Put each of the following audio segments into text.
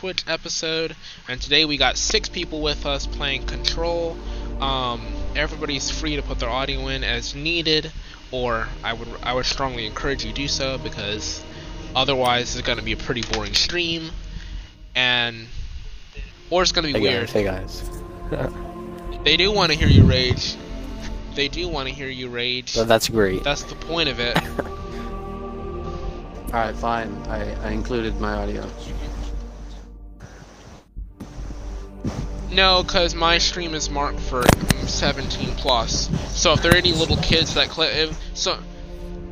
Twitch episode, and today we got six people with us playing Control. Um, everybody's free to put their audio in as needed, or I would I would strongly encourage you to do so because otherwise it's going to be a pretty boring stream, and or it's going to be Hey weird. guys, hey guys. They do want to hear you rage. They do want to hear you rage. Well, that's great. That's the point of it. Alright, fine. I, I included my audio. No, because my stream is marked for mm, 17 plus. So if there are any little kids that click, if, so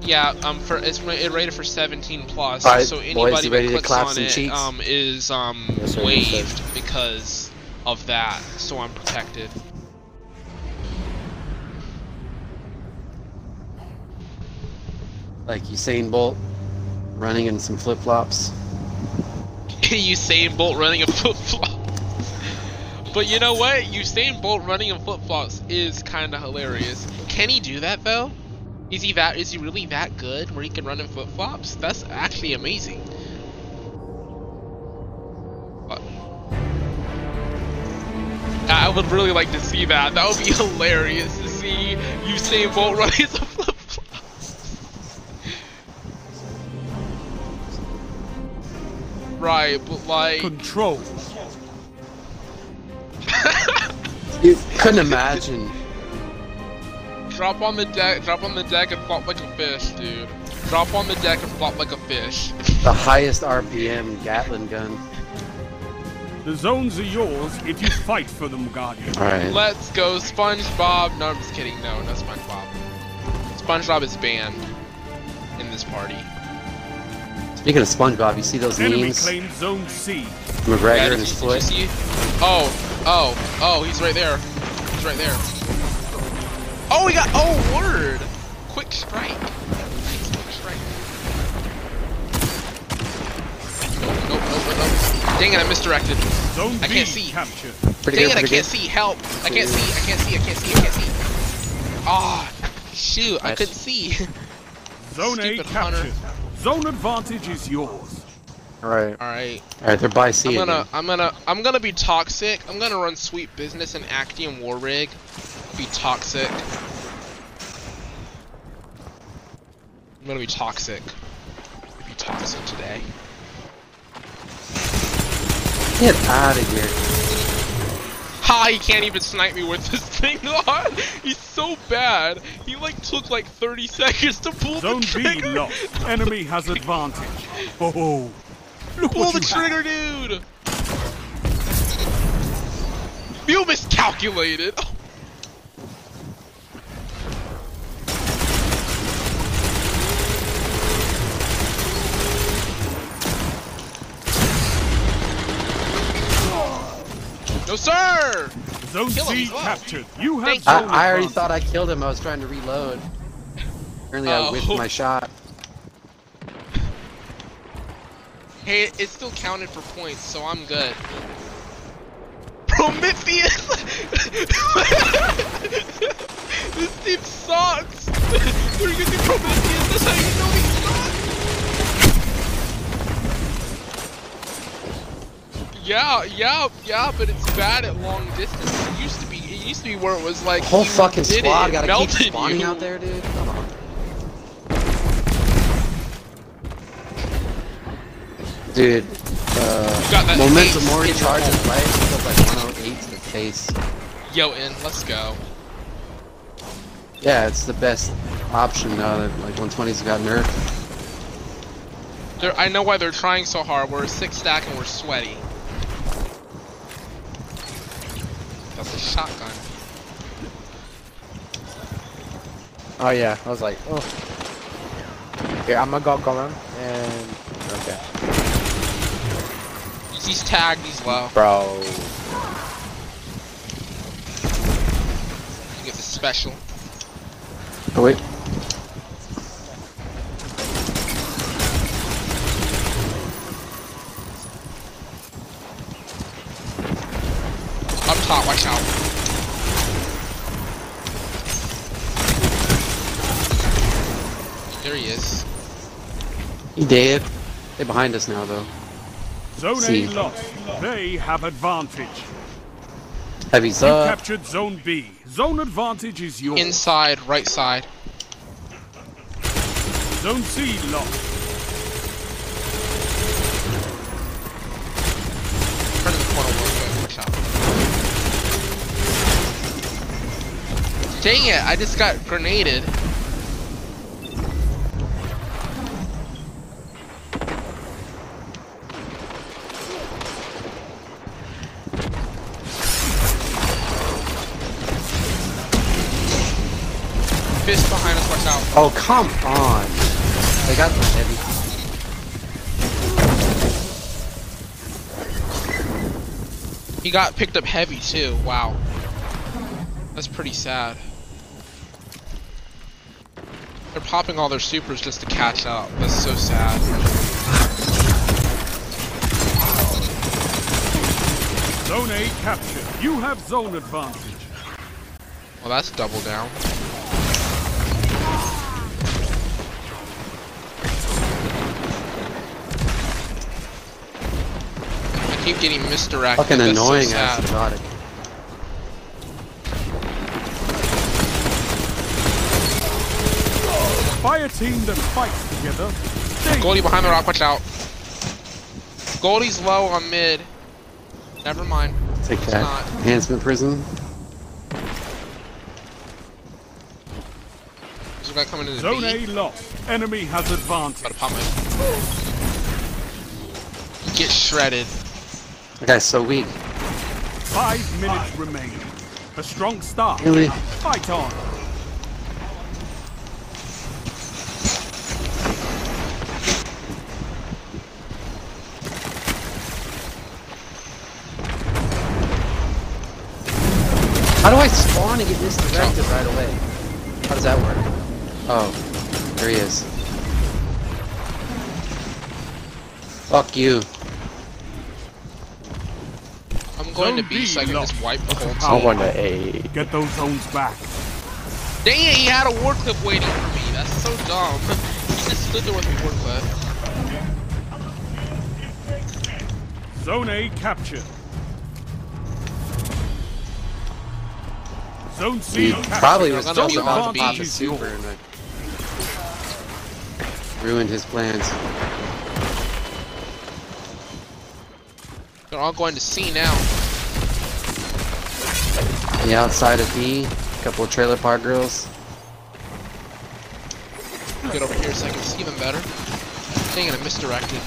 yeah, um, for it's it rated for 17 plus. Alright, so boys, anybody you ready that to clicks clap on some it cheeks? um is um Yes, sir, waived sir. because of that. So I'm protected. Like Usain Bolt running in some flip flops. Usain Bolt running a flip flop. But you know what? Usain Bolt running in flip flops is kind of hilarious. Can he do that though? Is he that? Is he really that good where he can run in flip flops? That's actually amazing. I would really like to see that. That would be hilarious to see Usain Bolt running in flip flops. Right, but like. Control. You couldn't imagine. Drop on the deck, drop on the deck and flop like a fish, dude. Drop on the deck and flop like a fish. The highest RPM Gatling gun. The zones are yours if you fight for them, Guardian. Alright. Let's go, SpongeBob. No, I'm just kidding. No, no SpongeBob. SpongeBob is banned in this party. Speaking of SpongeBob, you see those Enemy memes? Zone C. McGregor Yeah, and did his foot. Oh, oh, oh, he's right there. He's right there. Oh, he got. Oh, word. Quick strike. Nice quick strike. Nope, nope, nope, nope, nope. Dang it, I misdirected. Zone I B can't see. captured. Pretty Dang good, it, I pretty can't good. see. Help. I can't see. I can't see. I can't see. I can't see. Ah, shoot. I couldn't see. Zone A Stupid hunter. Captured. Zone advantage is yours. Alright. Alright. Alright, they're by C I'm gonna, again. I'm gonna, I'm gonna be toxic. I'm gonna run sweet business in Actium War Rig. Be toxic. I'm gonna be toxic. Be toxic today. Get out of here. Ha! He can't even snipe me with this thing on. He's so bad. He like took like 30 seconds to pull Zone the B trigger. lost. Enemy has advantage. Oh, oh, look Pull the trigger, dude! You miscalculated! Oh, No, sir! have. Zone Kill C he's low. captured. You have Thank I, I already thought I killed him. I was trying to reload. Apparently, I Oh. whiffed my shot. Hey, it still counted for points, so I'm good. Prometheus! this team sucks! We're using Prometheus, that's how you know he Yeah, yeah, yeah, but it's bad at long distance. It used to be, it used to be where it was like Whole fucking did squad it, gotta keep spawning you. out there, dude. Come on. Dude, uh, got that momentum ace already in the charges hole. right? Feels like 108 to the face. Yo, in, let's go. Yeah, it's the best option now that like 120's got nerfed. They're, I know why they're trying so hard. We're a six stack and we're sweaty. That's a shotgun. Oh yeah, I was like, oh. Here, I'm gonna go Goran and okay. He's tagged, he's low. Bro. You get the special. Oh wait. Up top, watch out. There he is. He did. Behind us now though. Zone C. A lost. They have advantage. Heavy's You up. captured Zone B. Zone advantage is yours. Inside, right side. Zone C lost. Turn the corner real quick. Dang it! I just got grenaded. Oh, come on. They got the heavy. He got picked up heavy too. Wow. That's pretty sad. They're popping all their supers just to catch up. That's so sad. Zone A captured. You have zone advantage. Well, that's double down. Keep getting misdirected. Fucking That's annoying so ass exotic. Fire team that fights together. Stay. Goldie behind the rock, watch out. Goldie's low on mid. Never mind. Take It's that. not. Enhancement prison. There's a guy coming in the Zone B. A lost. Enemy has advantage. Gotta pop my. Get shredded. That guy's so weak. Five minutes remain. A strong start. Really? Fight on. How do I spawn and get misdirected right away? How does that work? Oh, there he is. Fuck you. I'm going to B B so I can just wipe the whole Power. I'm team. going to A. Get those zones back. Dang it, he had a war clip waiting for me. That's so dumb. he just stood there with a war clip. Zone A captured. Zone C He captured. probably was just about to pop B. a super and like, ruined his plans. They're all going to C now. The outside of B, a couple of trailer park girls. Get over here so I can see them better. Dang it, I misdirected.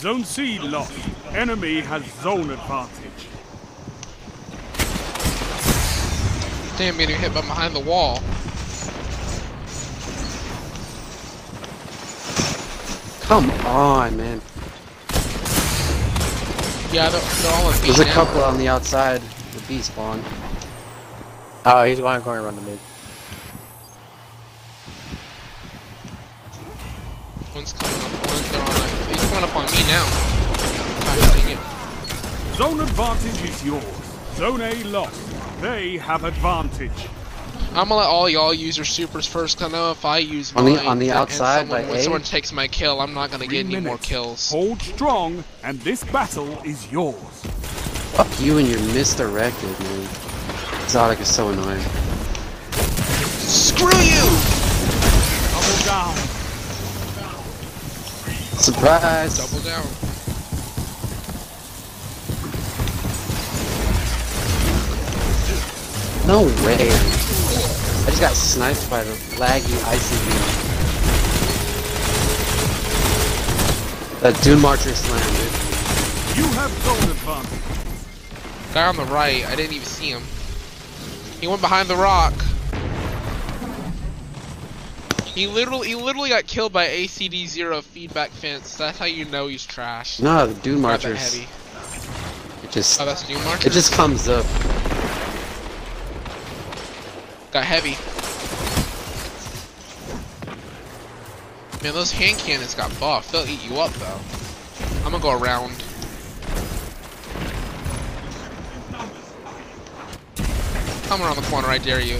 Zone C lost. Enemy has zone advantage. Damn, getting hit by behind the wall. Come on, man. Yeah, they're, they're all in There's a now. couple on the outside. The B spawn. Oh, he's going, going around the mid. One's coming up. One's they're on. Like, he's coming up on me now. Gosh dang it. Zone advantage is yours. Zone A lost. They have advantage. I'm gonna let all y'all use your supers first. 'cause I know if I use On the- mine on the and outside someone, by when A? someone takes my kill, I'm not gonna Three get any more kills. Hold strong, and this battle is yours. Fuck you and your misdirected, man. Exotic is so annoying. Screw you! Double down. Surprise! Double down. No way. I just got sniped by the laggy ICV. That Dune Marcher slam, dude. You have zone advantage. Guy on the right, I didn't even see him. He went behind the rock. He literally, he literally got killed by ACD zero feedback fence. That's how you know he's trash. No, the Dune Grab that Marchers. heavy. It just, Oh, that's new mark. it just comes up. Got heavy. Man, those hand cannons got buffed. They'll eat you up though. I'm gonna go around. Come around the corner, I dare you.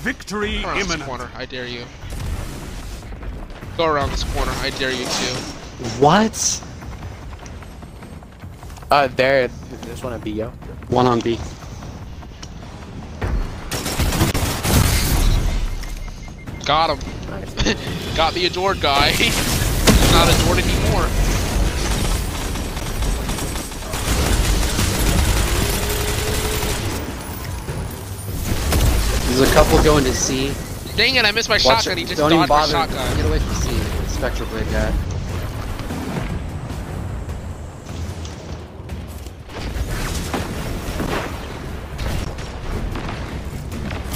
Victory Come around this imminent. corner, I dare you. Go around this corner. I dare you to. What? Uh, there. There's one on B, yo. One on B. Got him. Nice. Got the adored guy. He's not adored anymore. There's a couple going to C. Dang it, I missed my Watch shotgun. it. He just Don't even dodged my bother. shotgun. Get away from C. Spectral Blade guy.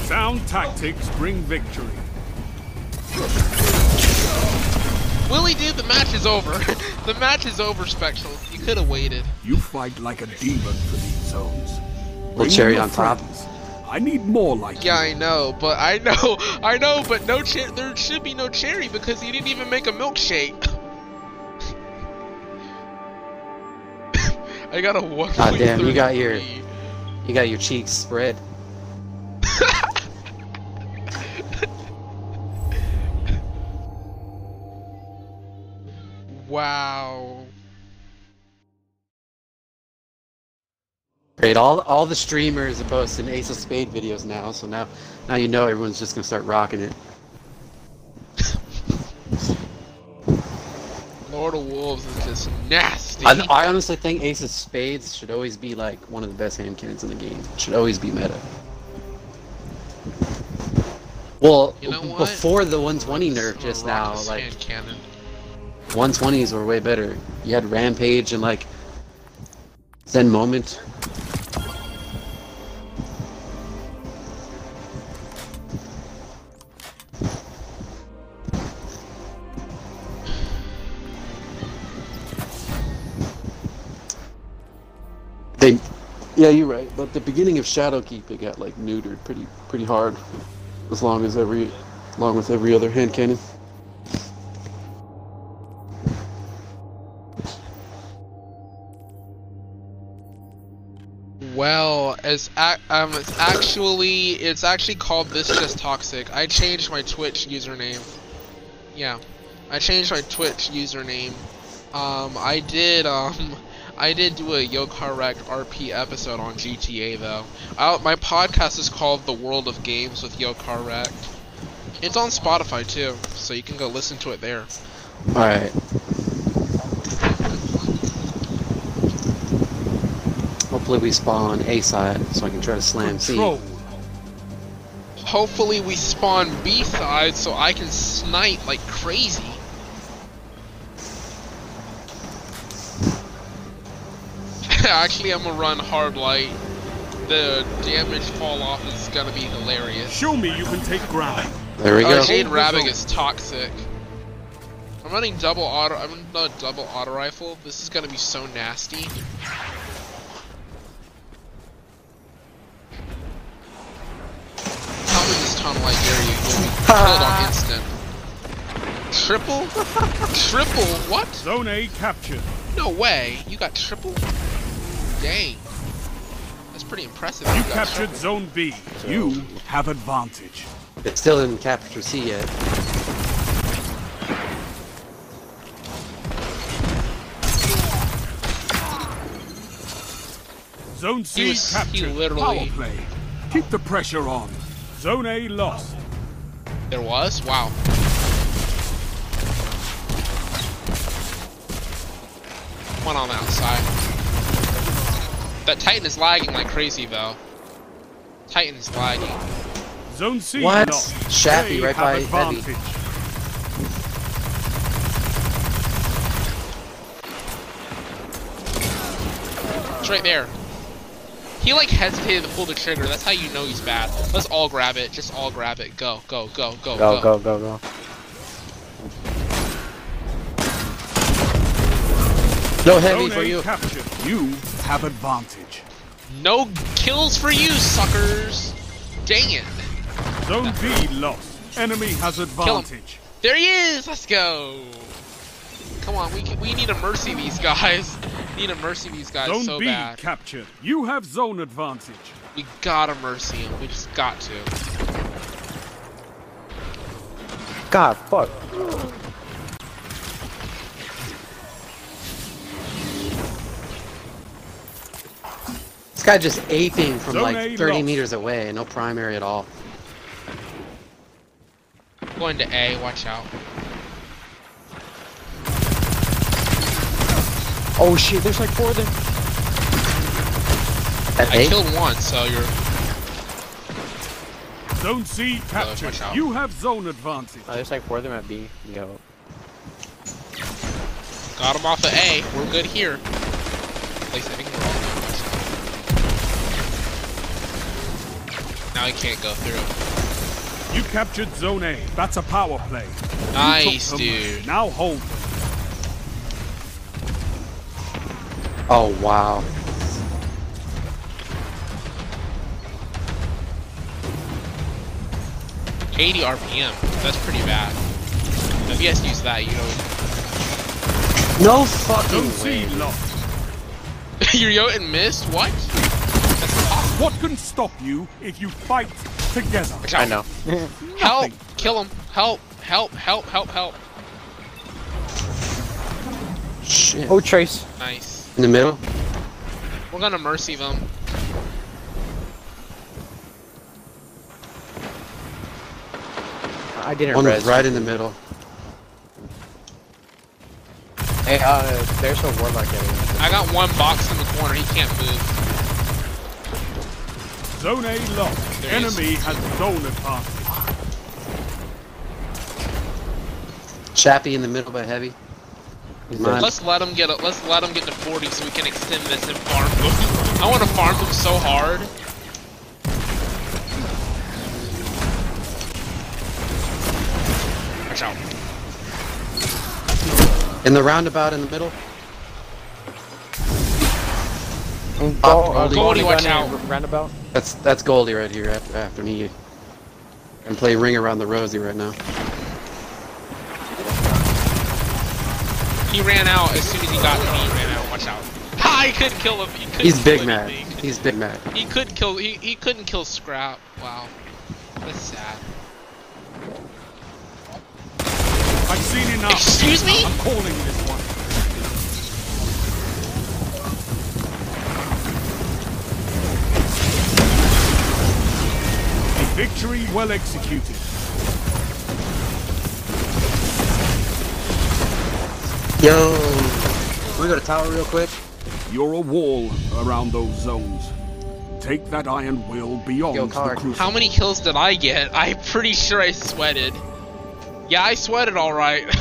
Sound tactics bring victory. Willie, dude, the match is over. the match is over, Spectral. You could have waited. You fight like a demon for these zones. Bring cherry your on top. friends. I need more like Yeah, you. I know, but I know, I know, but no cher- there should be no cherry because he didn't even make a milkshake. I got a one. God damn, you got your- You got your cheeks spread. Wow. Great. All all the streamers are posting Ace of Spade videos now, so now now you know everyone's just gonna start rocking it. Lord of Wolves is just nasty. I, I honestly think Ace of Spades should always be like one of the best hand cannons in the game. It Should always be meta. Well, You know before the 120 nerf just now, like. 120s were way better. You had Rampage and like Zen Moment. They, yeah, you're right. But the beginning of Shadowkeep, it got like neutered pretty pretty hard, as long as every, along with every other hand cannon. Well, it's um, it's actually it's actually called this just toxic. I changed my Twitch username. Yeah, I changed my Twitch username. Um, I did um, I did do a YoCarWrecked RP episode on GTA though. I, my podcast is called The World of Games with YoCarWrecked. It's on Spotify too, so you can go listen to it there. All right. Hopefully we spawn A side so I can try to slam C. Hopefully we spawn B side so I can snipe like crazy. Actually, I'm gonna run hard light. The damage fall off is gonna be hilarious. Show me you can take ground. There we Oh, go. Jade Hold Rabbit is toxic. I'm running double auto. I'm running double auto rifle. This is gonna be so nasty. Tell me this tunnel, I dare you. You'll be killed on instant. Triple? triple? What? Zone A captured. No way. You got triple? Dang. That's pretty impressive. You got captured triple. Zone B. You have advantage. It still didn't capture C yet. Zone C He was- he captured. literally- Power play. Keep the pressure on. Zone A lost. There was? Wow. One on the outside. That Titan is lagging like crazy though. Titan is lagging. Zone C What? lost. Shappy right have by Heavy. It's right there. He like hesitated to pull the trigger. That's how you know he's bad. Let's all grab it. Just all grab it. Go, go, go, go, Go, go, go, go. No heavy Zone for you. captured. You have advantage. No kills for you, suckers. Dang it. Zone B lost. Enemy has advantage. There he is. Let's go. Come on, we can, we need to mercy these guys need to mercy these guys zone so B bad. captured. You have zone advantage. We gotta mercy him. We just got to. God, fuck. This guy just aping from zone like 30 meters away. No primary at all. Going to A. Watch out. Oh shit, there's like four of them. At I A? killed one, so you're. Zone C captured. watch. You have zone advantage. Oh, there's like four of them at B. Yo. Got him off of A. We're good here. At least I think we're all. Now he can't go through. You captured zone A. That's a power play. Nice, dude. Now hold them. Oh, wow. Eighty RPM. That's pretty bad. If you guys use that, you know. No fucking Zone C way. lost. Your Jotun missed? What? That's. What can stop you if you fight together? Watch. I know. Help! Kill him! Help! Help! Help! Help! Help! Shit. oh, Trace. Nice. In the middle? We're gonna mercy them. I didn't One res. right in the middle. Hey, uh, there's a warlock at I got one box in the corner. He can't move. Zone A lost. There he is. Enemy has zone advantage. Chappie in the middle by heavy. He's mine. Let's let him get. A, let's let him get to 40 so we can extend this and farm them. I want to farm them so hard. Watch out. In the roundabout in the middle. Go, uh, Goldie, watch down out. Roundabout. That's that's Goldie right here after, after me. I'm playing Ring Around the Rosie right now. He ran out as soon as he got to me. He ran out. Watch out. Ha! He couldn't kill him. He couldn't He's kill big mad. anything. He's big mad. He couldn't kill. He he couldn't kill Scrap. Wow. That's sad. I've seen enough. Excuse me? I'm calling this one. A victory well executed. Yo, can we go to tower real quick? You're a wall around those zones. Take that iron will beyond Yo, the Clark. crucible. How many kills did I get? I'm pretty sure I sweated. Yeah, I sweated all right.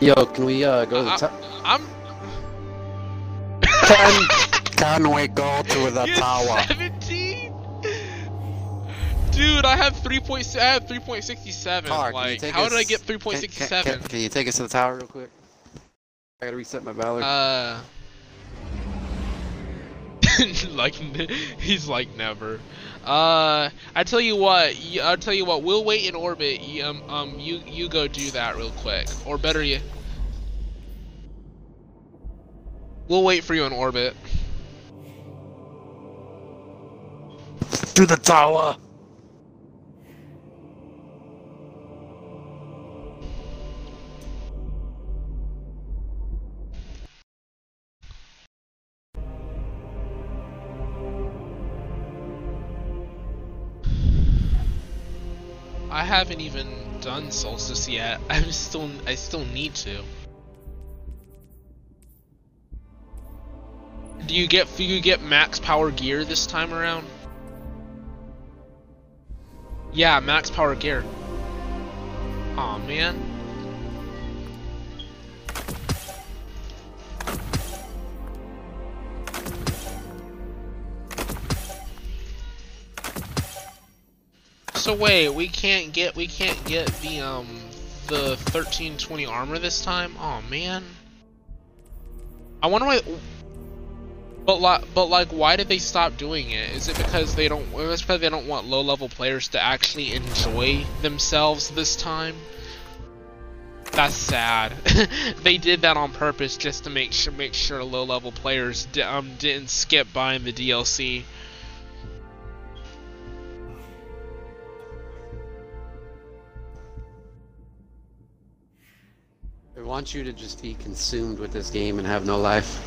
Yo, can we uh go to the I- tower? I'm. Can, can we go to the You're tower? 17? Dude, I have 3.6. I have 3.67. Clark, can you like, how us- did I get Can, can, 3.67? can, can you take us to the tower real quick? I gotta reset my Valor. Uh. like he's like never. Uh, I tell you what. y- I'll tell you what. We'll wait in orbit. Um, um, you you go do that real quick, or better yet, we'll wait for you in orbit. To the tower! I haven't even done Solstice yet. I'm still. I still need to. Do you get do you get max power gear this time around? Yeah, max power gear. Aw man. Wait, we can't get we can't get the um the 1320 armor this time? Oh man. I wonder why but like, but like, why did they stop doing it? Is it because they don't? It's because they don't want low-level players to actually enjoy themselves this time. That's sad. they did that on purpose just to make sure make sure low-level players um didn't skip buying the DLC. Want you to just be consumed with this game and have no life.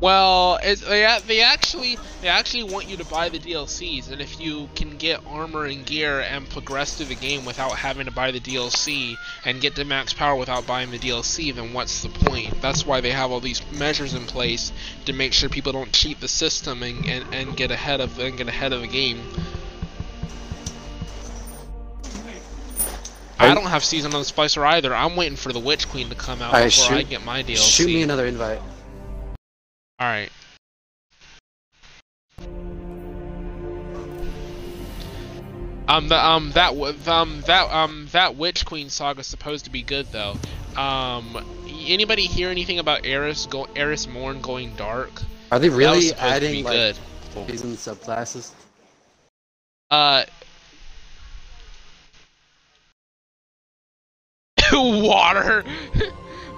Well, they they actually they actually want you to buy the DLCs, and if you can get armor and gear and progress through the game without having to buy the DLC and get to max power without buying the DLC, then what's the point? That's why they have all these measures in place to make sure people don't cheat the system and, and, and get ahead of and get ahead of the game. I don't have season on the Splicer either. I'm waiting for the Witch Queen to come out Alright, before I get my DLC. Shoot me another invite. All right. Um, the, um, that, um, that, um, that Witch Queen saga is supposed to be good though. Um, anybody hear anything about Eris go, Eris Morn going dark? Are they really adding like good. season subclasses? Uh, water.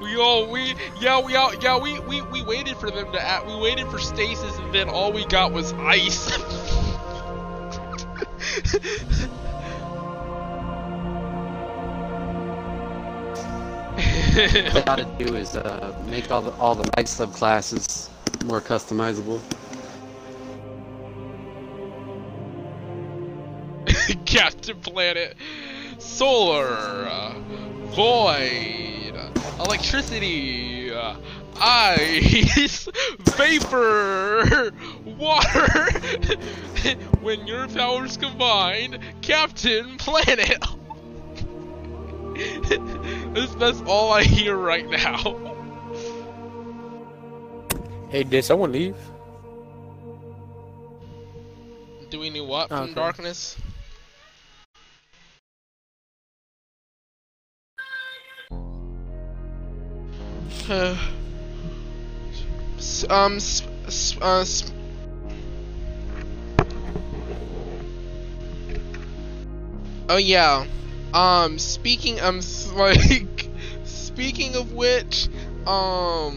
we all we yeah we all yeah we we we waited for them to add, we waited for stasis and then all we got was ice. What they gotta do is uh, make all the all the mag subclasses more customizable. Captain Planet, solar, uh, void, electricity, ice, vapor, water. when your powers combine, Captain Planet. that's, that's all I hear right now. Hey, did someone leave? Do we need what from Okay. darkness? Um, uh, oh yeah. Um, speaking, um, like, speaking of which, um,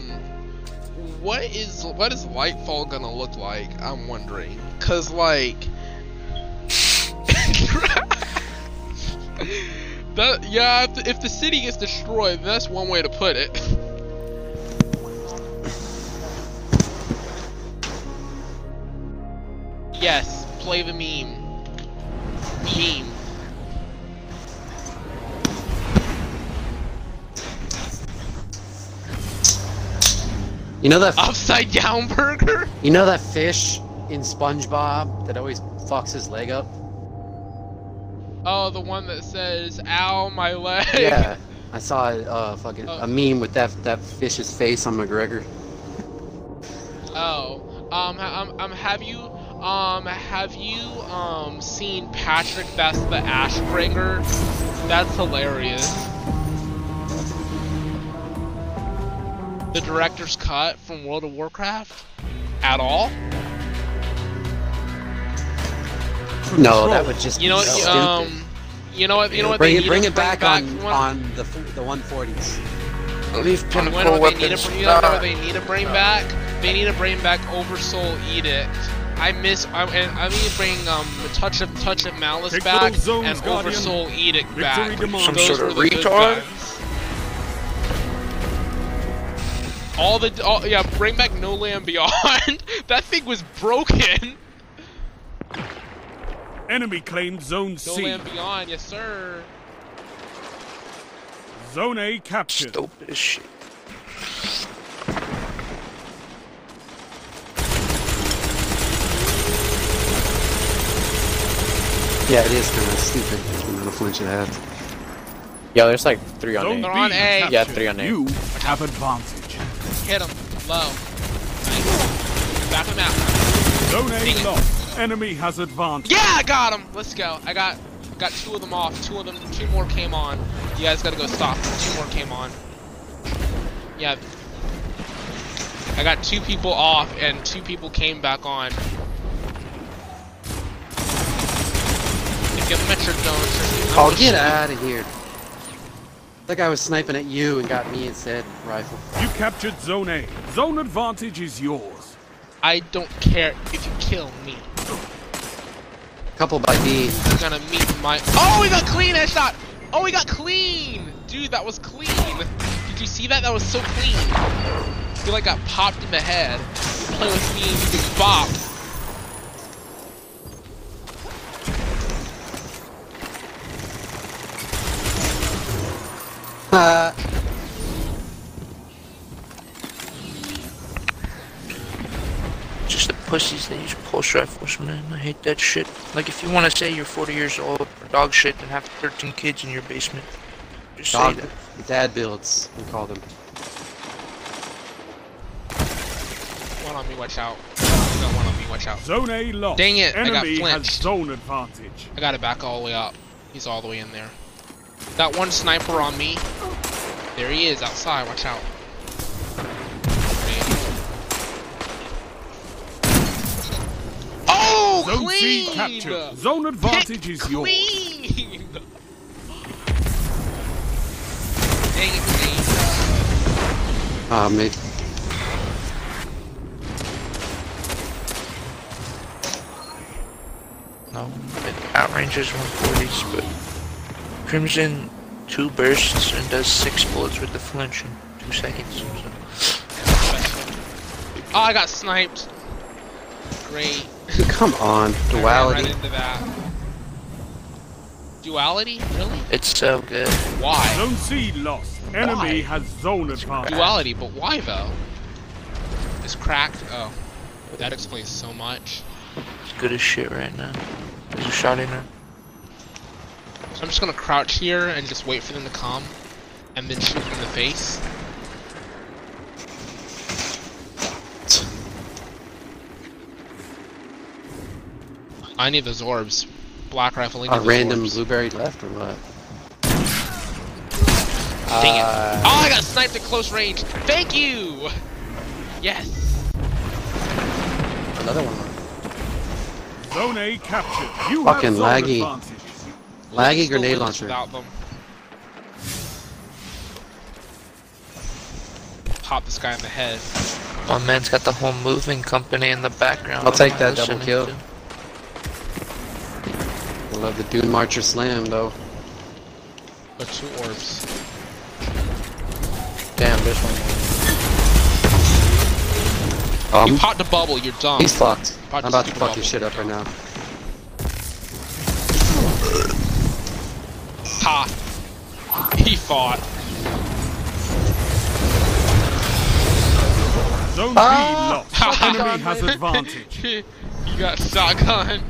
what is what is Lightfall gonna look like? I'm wondering, cause like. that yeah, if the, if the city gets destroyed, that's one way to put it. yes, play the meme. Meme. You know that Upside down burger. you know that fish in SpongeBob that always fucks his leg up? Oh, the one that says "Ow, my leg." Yeah. I saw uh fucking Oh. a meme with that that fish's face on McGregor. Oh, um, um, um, have you, um, have you, um, seen Patrick? That's the Ashbringer. That's hilarious. The director's cut from World of Warcraft. At all? No, that would just You know, be what, stupid. um, you know what? You know what? bring they it need bring it back, on one- on the the 140s. Leave You pinnacle know what they need weapons. to, you know what they need to bring back? They need to bring back Oversoul Edict. I miss. I, and I need to bring um the touch of touch of malice Take back zones, and Guardian. Oversoul Edict Victory back. demands. Some Those sort of retard? All the all, yeah, bring back No Land Beyond. that thing was broken. Enemy claimed Zone No C. Land Beyond, yes sir. Zone A captured. Stupid as shit. Yeah, it is kind of stupid. I'm gonna flinch it out. Yo, there's like three on Zone A. They're on A. captured. Yeah, three on A. You have advantage. Hit him low. Nice. Back him out. Zone Dang A it. lost. Enemy has advantage. Yeah, I got him. Let's go. I got got two of them off. Two of them, two more came on. You guys gotta go stop. Two more came on. Yeah. I got two people off and two people came back on. If you have metric zones, Oh, get out of here! That guy was sniping at you and got me instead. Rifle. You captured Zone A. Zone advantage is yours. I don't care if you kill me. Couple by D. You're gonna meet my. Oh, we got clean headshot. Oh, we got clean. Dude, that was clean. Did you see that? That was so clean. He like got popped in the head. Playing with me and you can Bop. Uh, Just the pussies that use pulse rifles, man. I hate that shit. Like, if you want to say you're 40 years old, or dog shit, and have 13 kids in your basement, just Dog, say that. dad builds, we call them. One on me, watch out. Got one on me, watch out. Zone A lost. Dang it, I got Enemy has flinched. zone advantage. I got it back all the way up. He's all the way in there. That one sniper on me. There he is outside. Watch out. Oh, Zone clean! C captured. Zone advantage is yours. Clean! Dang it, clean. Ah, mate. No, it outranges 140s, but Crimson two bursts and does six bullets with the flinch in two seconds. So. Oh, I got sniped. Great. Come on, duality. Right into that. Duality? Really? It's so good. Why? Zone C lost. Enemy Why? has zone advantage. Duality, but why though? It's cracked. Oh, that explains so much. It's good as shit right now. There's a shot in her. So I'm just gonna crouch here and just wait for them to come, and then shoot them in the face. I need those orbs. Black rifle. Need A random orbs. blueberry left or what? Dang it! Uh, Oh, I got sniped at close range. Thank you. Yes. another one. Zone A captured. You Fucking have zone laggy. advantage. Laggy grenade launcher. Without them. Pop this guy in the head. My man's got the whole moving company in the background. I'll take What am I that double kill. to? I love the Dune Marcher slam though. But two orbs. Damn, there's one. Oh, you I'm- popped a bubble. You're dumb. he's fucked. I'm about to fuck bubble. your shit up right now. Ha! He fought. Zone Ah! B lost. Enemy has advantage. you got shotgun.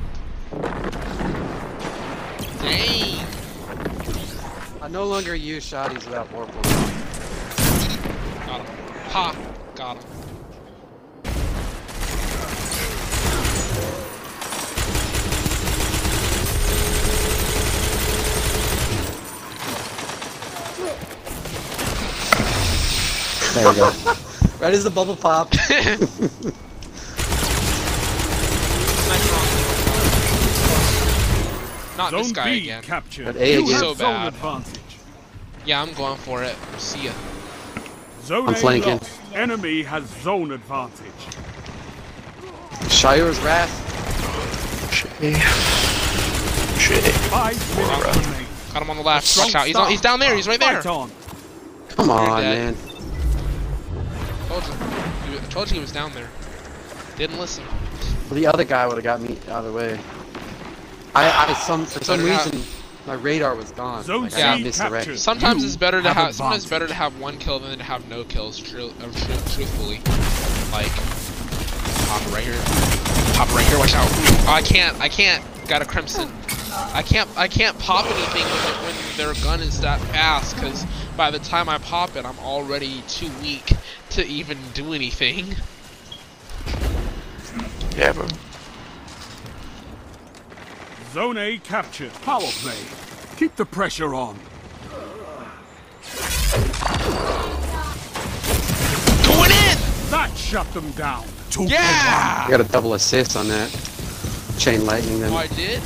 Dang. I no longer use shotties without Vorpal. Got him. Ha! Got him. There we go. Right as the bubble pop. Sniper on me. Not this guy B again. captured. But A you again. have So bad. advantage. Yeah, I'm going for it. See ya. Zone I'm A flanking. lost. Enemy has zone advantage. Shire's Wrath. Shit. Shit. Five minutes remain. Got him on the left. Watch out. He's, on, he's down there. He's right there. Come on, dead. man. Told you. I told you he was down there. Didn't listen. Well, the other guy would have got me out of the way. I, I some for some reason my radar was gone. Zone Like, C I Yeah. misdirected. Sometimes You it's better to have have. Sometimes it's better to have one kill than to have no kills. True, uh, tru- truthfully, like pop it right here, pop it right here. Watch out! Oh, I can't. I can't. Got a crimson. I can't. I can't pop anything when, it- when their gun is that fast. Because by the time I pop it, I'm already too weak to even do anything. Yeah, bro. Zone A captured. Power play. Keep the pressure on. Going in! That shut them down. Two Yeah! I got a double assist on that. Chain lightning them. Oh, I did.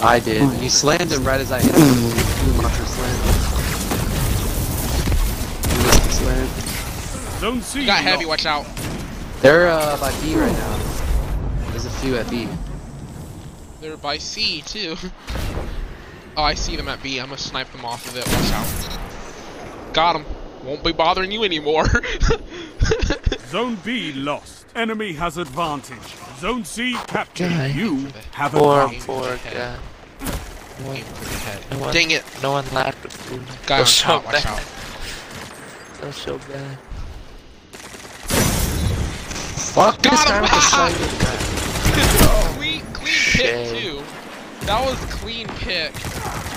I did. You slammed him right as I hit him. Zone C You got heavy. Watch out. They're uh, by B right now. There's a few at B. They're by C too. Oh, I see them at B. I'm gonna snipe them off of it. Watch out. Got him. Won't be bothering you anymore. Zone B lost. Enemy has advantage. Zone C captured. Guy. You have Poor, advantage. poor guy. No Aim head. No one, Dang it! no one laughed at. Guy on so top, watch bad. out. That's so bad. Fuck this Got guy him! with the sight. clean, clean pick too. That was clean pick.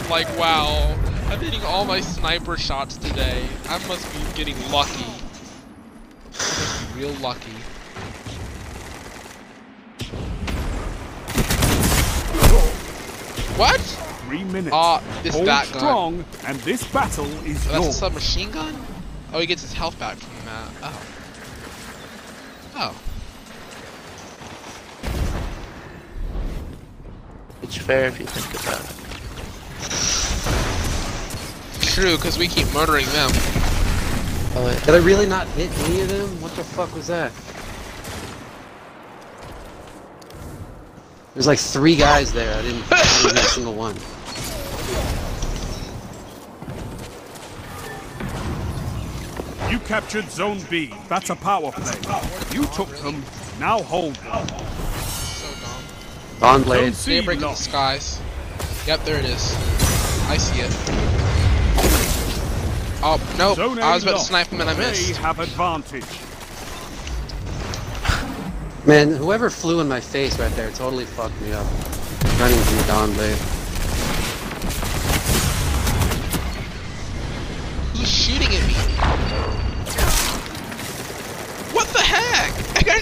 Like wow, I'm hitting all my sniper shots today. I must be getting lucky. I must be real lucky. What? Three minutes. Ah, this Hold that gun. strong, and this battle is That's a yours. submachine gun? Oh, he gets his health back from that. Oh. Oh. It's fair if you think about it. True, because we keep murdering them. Oh, wait. Did I really not hit any of them? What the fuck was that? There's like three guys there. I didn't, I didn't hit a single one. Captured Zone B. That's a power play. You took them. Now hold them. So dumb. Dawn blade. C Daybreak in the skies. Yep, there it is. I see it. Oh, no! nope. Zone A I was about to snipe him and I missed. They missed. have advantage. Man, whoever flew in my face right there totally fucked me up. Not even from the Dawn blade.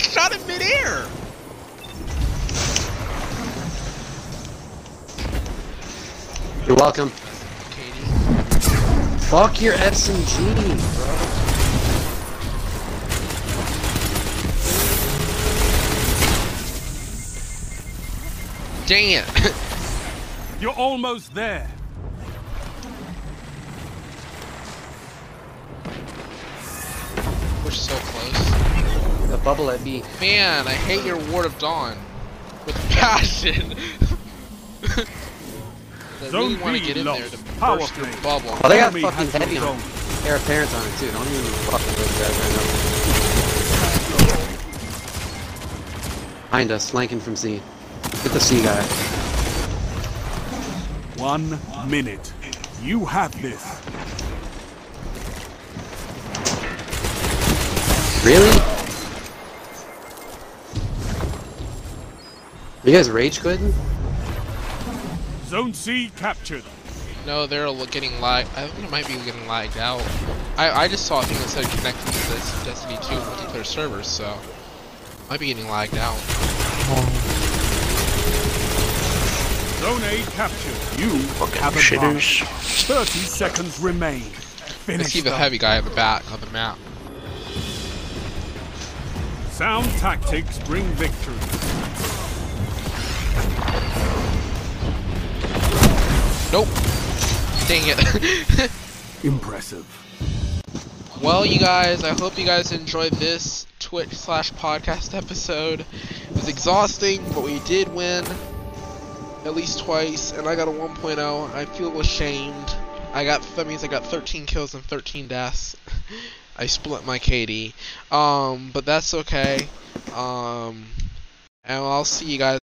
Shot in midair. You're welcome. Katie. Fuck your SMG, bro. Dang it. You're almost there. Bubble at me. Man, I hate your Ward of Dawn. With passion. I Zone really want to get in there lost. to Power burst your bubble. Oh, they got Enemy fucking has your heavy on. zone. Heir Apparent on it too. Don't even fucking with those guys right now. Behind us, flanking from C. Get the C guy. One minute. You have this. Really? You guys rage quitting? Zone C captured. No, they're getting lag. I think it might be getting lagged out. I, I just saw a thing that said connecting to this Destiny 2 multiplayer servers, so might be getting lagged out. Zone A captured. You Fucking have advantage. shitters. 30 seconds remain. I Finish see the them. heavy guy at the back of the map. Sound tactics bring victory. Nope. Dang it. Impressive. well, you guys, I hope you guys enjoyed this Twitch slash podcast episode. It was exhausting, but we did win at least twice, and I got a 1.0. I feel ashamed. I got that means I got 13 kills and 13 deaths. I split my KD. Um, but that's okay. Um, and I'll see you guys.